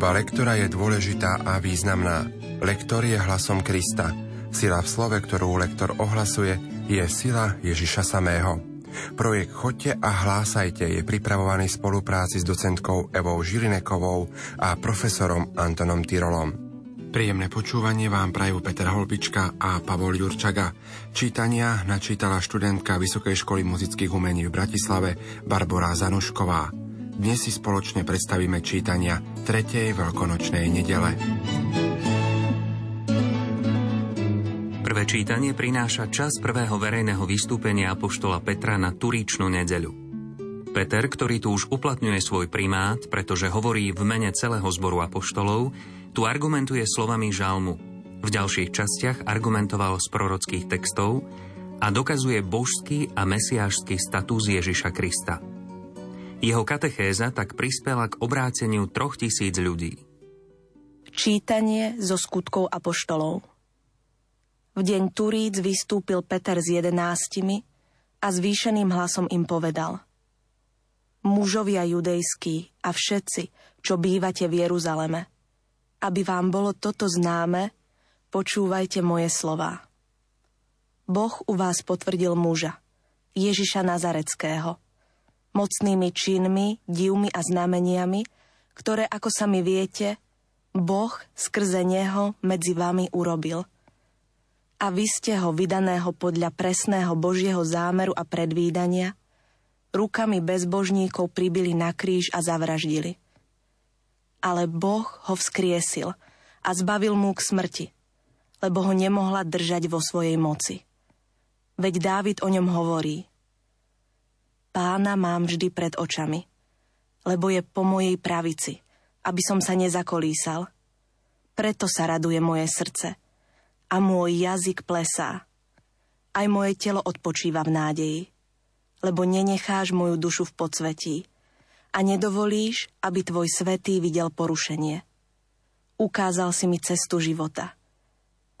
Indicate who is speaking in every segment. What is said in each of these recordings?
Speaker 1: Služba lektora je dôležitá a významná. Lektor je hlasom Krista. Sila v slove, ktorú lektor ohlasuje, je sila Ježiša samého. Projekt Chodte a hlásajte je pripravovaný v spolupráci s docentkou Evou Žilinekovou a profesorom Antonom Tyrolom. Príjemné počúvanie vám prajú Peter Holbička a Pavol Jurčaga. Čítania načítala študentka Vysokej školy muzických umení v Bratislave Barbara Zanušková. Dnes si spoločne predstavíme čítania 3. veľkonočnej nedele.
Speaker 2: Prvé čítanie prináša čas prvého verejného vystúpenia apoštola Petra na Turíčnú nedeľu. Peter, ktorý tu už uplatňuje svoj primát, pretože hovorí v mene celého zboru apoštolov, tu argumentuje slovami žalmu. V ďalších častiach argumentoval z prorockých textov a dokazuje božský a mesiášsky status Ježiša Krista. Jeho katechéza tak prispela k obráteniu troch tisíc ľudí.
Speaker 3: Čítanie zo skutkov apoštolov V deň Turíc vystúpil Peter s jedenáctimi a zvýšeným hlasom im povedal Mužovia judejskí a všetci, čo bývate v Jeruzaleme, aby vám bolo toto známe, počúvajte moje slová. Boh u vás potvrdil muža, Ježiša Nazareckého, mocnými činmi, divmi a znameniami, ktoré, ako sami viete, Boh skrze neho medzi vami urobil. A vy ste ho vydaného podľa presného Božieho zámeru a predvídania rukami bezbožníkov pribili na kríž a zavraždili. Ale Boh ho vzkriesil a zbavil mu k smrti, lebo ho nemohla držať vo svojej moci. Veď Dávid o ňom hovorí – Pána mám vždy pred očami, lebo je po mojej pravici, aby som sa nezakolísal. Preto sa raduje moje srdce a môj jazyk plesá. Aj moje telo odpočíva v nádeji, lebo nenecháš moju dušu v podsvetí a nedovolíš, aby tvoj svetý videl porušenie. Ukázal si mi cestu života.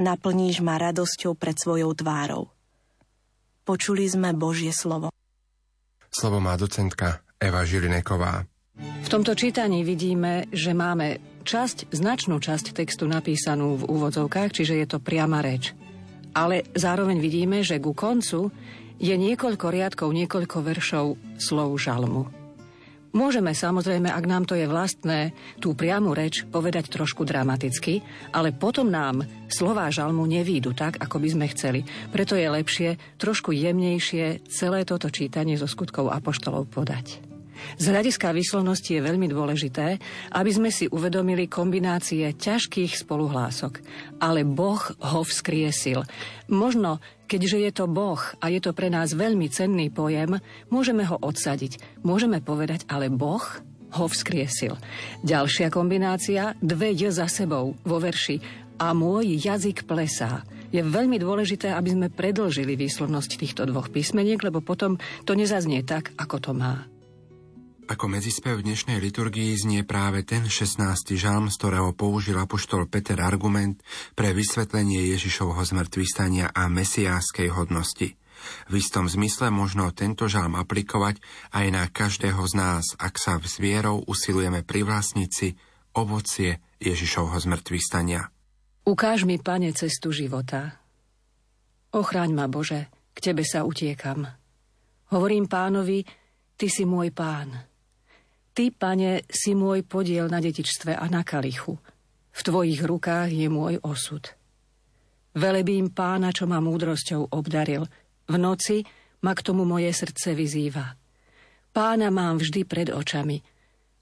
Speaker 3: Naplníš ma radosťou pred svojou tvárou. Počuli sme Božie slovo.
Speaker 1: Slovo má docentka Eva Žilineková.
Speaker 4: V tomto čítaní vidíme, že máme časť, značnú časť textu napísanú v úvodzovkách, čiže je to priama reč. Ale zároveň vidíme, že ku koncu je niekoľko riadkov, niekoľko veršov slov žalmu. Môžeme samozrejme, ak nám to je vlastné, tú priamu reč povedať trošku dramaticky, ale potom nám slová žalmu nevídu tak, ako by sme chceli. Preto je lepšie trošku jemnejšie celé toto čítanie zo skutkov apoštolov podať. Z hľadiska výslovnosti je veľmi dôležité, aby sme si uvedomili kombinácie ťažkých spoluhlások. Ale Boh ho vzkriesil. Možno Keďže je to Boh a je to pre nás veľmi cenný pojem, môžeme ho odsadiť. Môžeme povedať, ale Boh ho vzkriesil. Ďalšia kombinácia, dve j za sebou vo verši a môj jazyk plesá. Je veľmi dôležité, aby sme predlžili výslovnosť týchto dvoch písmeniek, lebo potom to nezaznie tak, ako to má.
Speaker 1: Ako medzispev v dnešnej liturgii znie práve ten 16. žalm, z ktorého použil apoštol Peter argument pre vysvetlenie Ježišovho zmrtvistania a mesiáskej hodnosti. V istom zmysle možno tento žalm aplikovať aj na každého z nás, ak sa s vierou usilujeme privlastniť si ovocie Ježišovho zmrtvistania.
Speaker 4: Ukáž mi, Pane, cestu života. Ochráň ma, Bože, k Tebe sa utiekam. Hovorím pánovi, Ty si môj pán. Ty, pane, si môj podiel na detičstve a na kalichu. V tvojich rukách je môj osud. Velebím pána, čo ma múdrosťou obdaril. V noci ma k tomu moje srdce vyzýva. Pána mám vždy pred očami.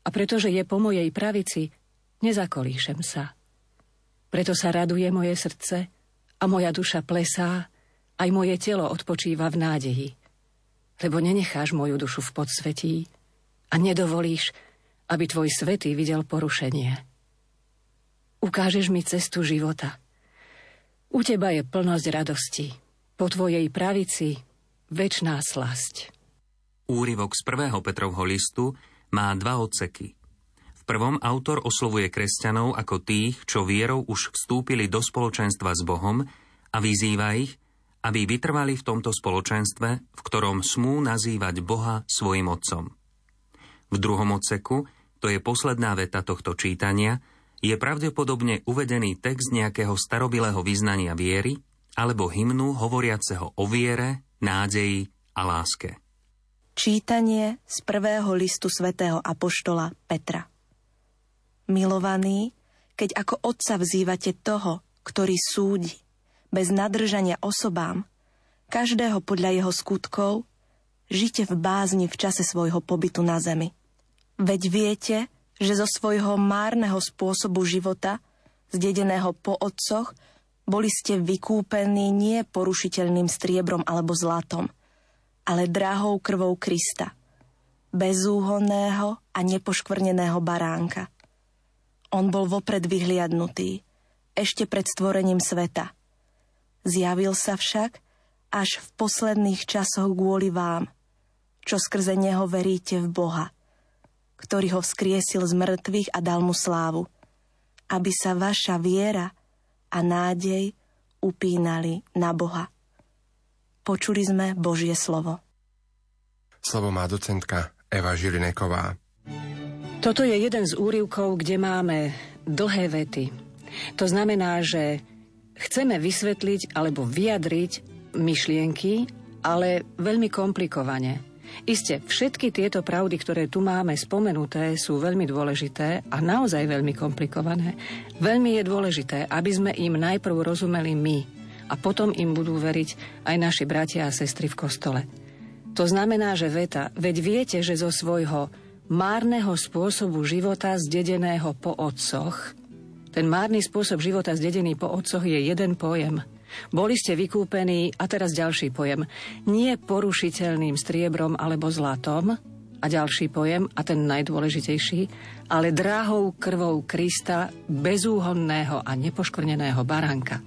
Speaker 4: A pretože je po mojej pravici, nezakolíšem sa. Preto sa raduje moje srdce a moja duša plesá, aj moje telo odpočíva v nádeji. Lebo nenecháš moju dušu v podsvetí, a nedovolíš, aby tvoj svetý videl porušenie. Ukážeš mi cestu života. U teba je plnosť radosti. Po tvojej pravici väčná slasť.
Speaker 2: Úryvok z prvého Petrovho listu má dva odseky. V prvom autor oslovuje kresťanov ako tých, čo vierou už vstúpili do spoločenstva s Bohom a vyzýva ich, aby vytrvali v tomto spoločenstve, v ktorom smú nazývať Boha svojim otcom. V druhom odseku to je posledná veta tohto čítania, je pravdepodobne uvedený text nejakého starobilého vyznania viery alebo hymnu hovoriaceho o viere, nádeji a láske.
Speaker 3: Čítanie z prvého listu svätého Apoštola Petra Milovaní, keď ako otca vzývate toho, ktorý súdi, bez nadržania osobám, každého podľa jeho skutkov, žite v bázni v čase svojho pobytu na zemi. Veď viete, že zo svojho márneho spôsobu života, zdedeného po otcoch, boli ste vykúpení nie porušiteľným striebrom alebo zlatom, ale drahou krvou Krista, bezúhonného a nepoškvrneného baránka. On bol vopred vyhliadnutý, ešte pred stvorením sveta. Zjavil sa však až v posledných časoch kvôli vám, čo skrze neho veríte v Boha, ktorý ho vzkriesil z mŕtvych a dal mu slávu, aby sa vaša viera a nádej upínali na Boha. Počuli sme Božie slovo.
Speaker 1: Slovo má docentka Eva Žilineková.
Speaker 4: Toto je jeden z úrivkov, kde máme dlhé vety. To znamená, že chceme vysvetliť alebo vyjadriť myšlienky, ale veľmi komplikovane. Isté, všetky tieto pravdy, ktoré tu máme spomenuté, sú veľmi dôležité a naozaj veľmi komplikované. Veľmi je dôležité, aby sme im najprv rozumeli my, a potom im budú veriť aj naši bratia a sestry v kostole. To znamená, že veta, veď viete, že zo svojho márneho spôsobu života zdedeného po otcoch, ten márny spôsob života zdedený po otcoch je jeden pojem. Boli ste vykúpení, a teraz ďalší pojem, nie porušiteľným striebrom alebo zlatom, a ďalší pojem, a ten najdôležitejší, ale dráhou krvou Krista, bezúhonného a nepoškvrneného baránka.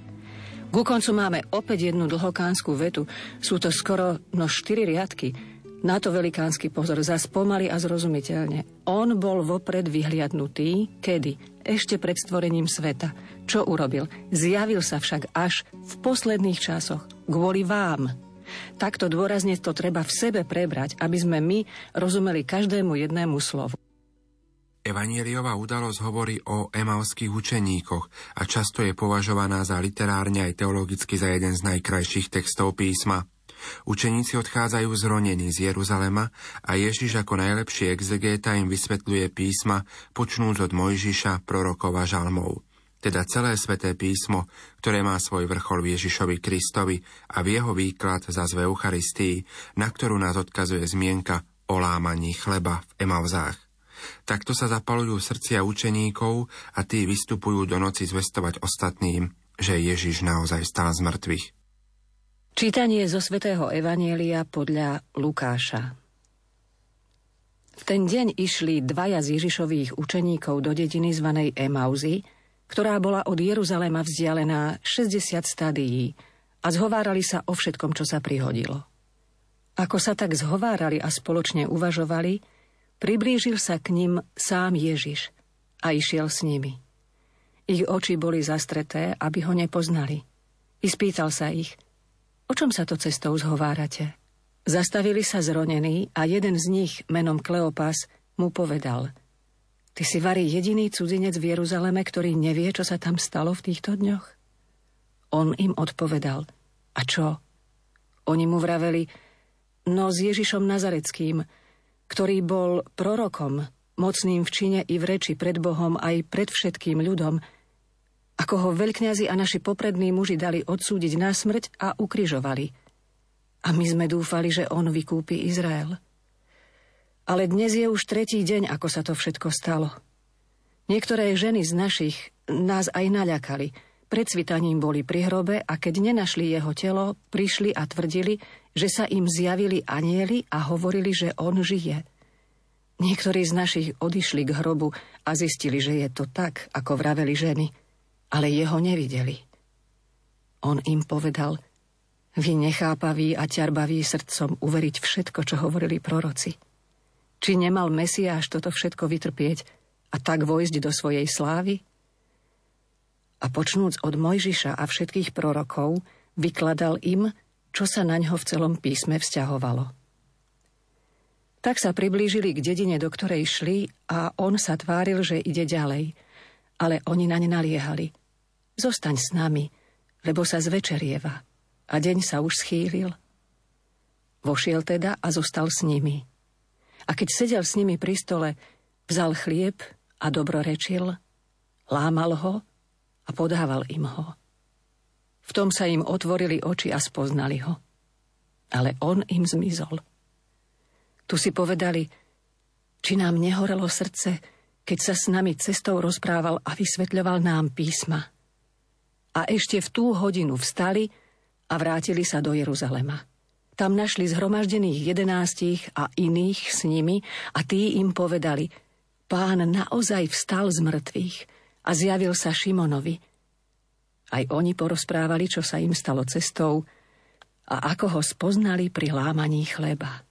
Speaker 4: Ku koncu máme opäť jednu dlhokánsku vetu. Sú to skoro no štyri riadky. Na to velikánsky pozor, zas pomaly a zrozumiteľne. On bol vopred vyhliadnutý, kedy? Ešte pred stvorením sveta. Čo urobil? Zjavil sa však až v posledných časoch. Kvôli vám. Takto dôrazne to treba v sebe prebrať, aby sme my rozumeli každému jednému slovu.
Speaker 1: Evanieliová udalosť hovorí o emauských učeníkoch a často je považovaná za literárne aj teologicky za jeden z najkrajších textov písma. Učeníci odchádzajú zronení z Jeruzalema a Ježiš ako najlepší exegéta im vysvetľuje písma, počnúc od Mojžiša, prorokov a žalmov. Teda celé sveté písmo, ktoré má svoj vrchol v Ježišovi Kristovi a v jeho výklad za zve Eucharistii, na ktorú nás odkazuje zmienka o lámaní chleba v Emauzách. Takto sa zapalujú srdcia učeníkov a tí vystupujú do noci zvestovať ostatným, že Ježiš naozaj stál z mŕtvych.
Speaker 4: Čítanie zo svätého Evanielia podľa Lukáša V ten deň išli dvaja z Ježišových učeníkov do dediny zvanej Emauzy, ktorá bola od Jeruzalema vzdialená 60 stadií a zhovárali sa o všetkom, čo sa prihodilo. Ako sa tak zhovárali a spoločne uvažovali, Priblížil sa k ním sám Ježiš a išiel s nimi. Ich oči boli zastreté, aby ho nepoznali. I spýtal sa ich, o čom sa to cestou zhovárate? Zastavili sa zronení a jeden z nich, menom Kleopas, mu povedal Ty si varí jediný cudzinec v Jeruzaleme, ktorý nevie, čo sa tam stalo v týchto dňoch? On im odpovedal A čo? Oni mu vraveli No s Ježišom Nazareckým, ktorý bol prorokom, mocným v čine i v reči pred Bohom aj pred všetkým ľudom, ako ho veľkňazi a naši poprední muži dali odsúdiť na smrť a ukrižovali. A my sme dúfali, že on vykúpi Izrael. Ale dnes je už tretí deň, ako sa to všetko stalo. Niektoré ženy z našich nás aj naľakali – pred svitaním boli pri hrobe a keď nenašli jeho telo, prišli a tvrdili, že sa im zjavili anieli a hovorili, že on žije. Niektorí z našich odišli k hrobu a zistili, že je to tak, ako vraveli ženy, ale jeho nevideli. On im povedal, vy nechápaví a ťarbaví srdcom uveriť všetko, čo hovorili proroci. Či nemal Mesiáš toto všetko vytrpieť a tak vojsť do svojej slávy? a počnúc od Mojžiša a všetkých prorokov, vykladal im, čo sa na ňo v celom písme vzťahovalo. Tak sa priblížili k dedine, do ktorej šli a on sa tváril, že ide ďalej. Ale oni na ne naliehali. Zostaň s nami, lebo sa zvečerieva. A deň sa už schýlil. Vošiel teda a zostal s nimi. A keď sedel s nimi pri stole, vzal chlieb a dobrorečil, lámal ho a podával im ho. V tom sa im otvorili oči a spoznali ho. Ale on im zmizol. Tu si povedali, či nám nehorelo srdce, keď sa s nami cestou rozprával a vysvetľoval nám písma. A ešte v tú hodinu vstali a vrátili sa do Jeruzalema. Tam našli zhromaždených jedenástich a iných s nimi a tí im povedali, pán naozaj vstal z mŕtvych a zjavil sa Šimonovi. Aj oni porozprávali, čo sa im stalo cestou a ako ho spoznali pri lámaní chleba.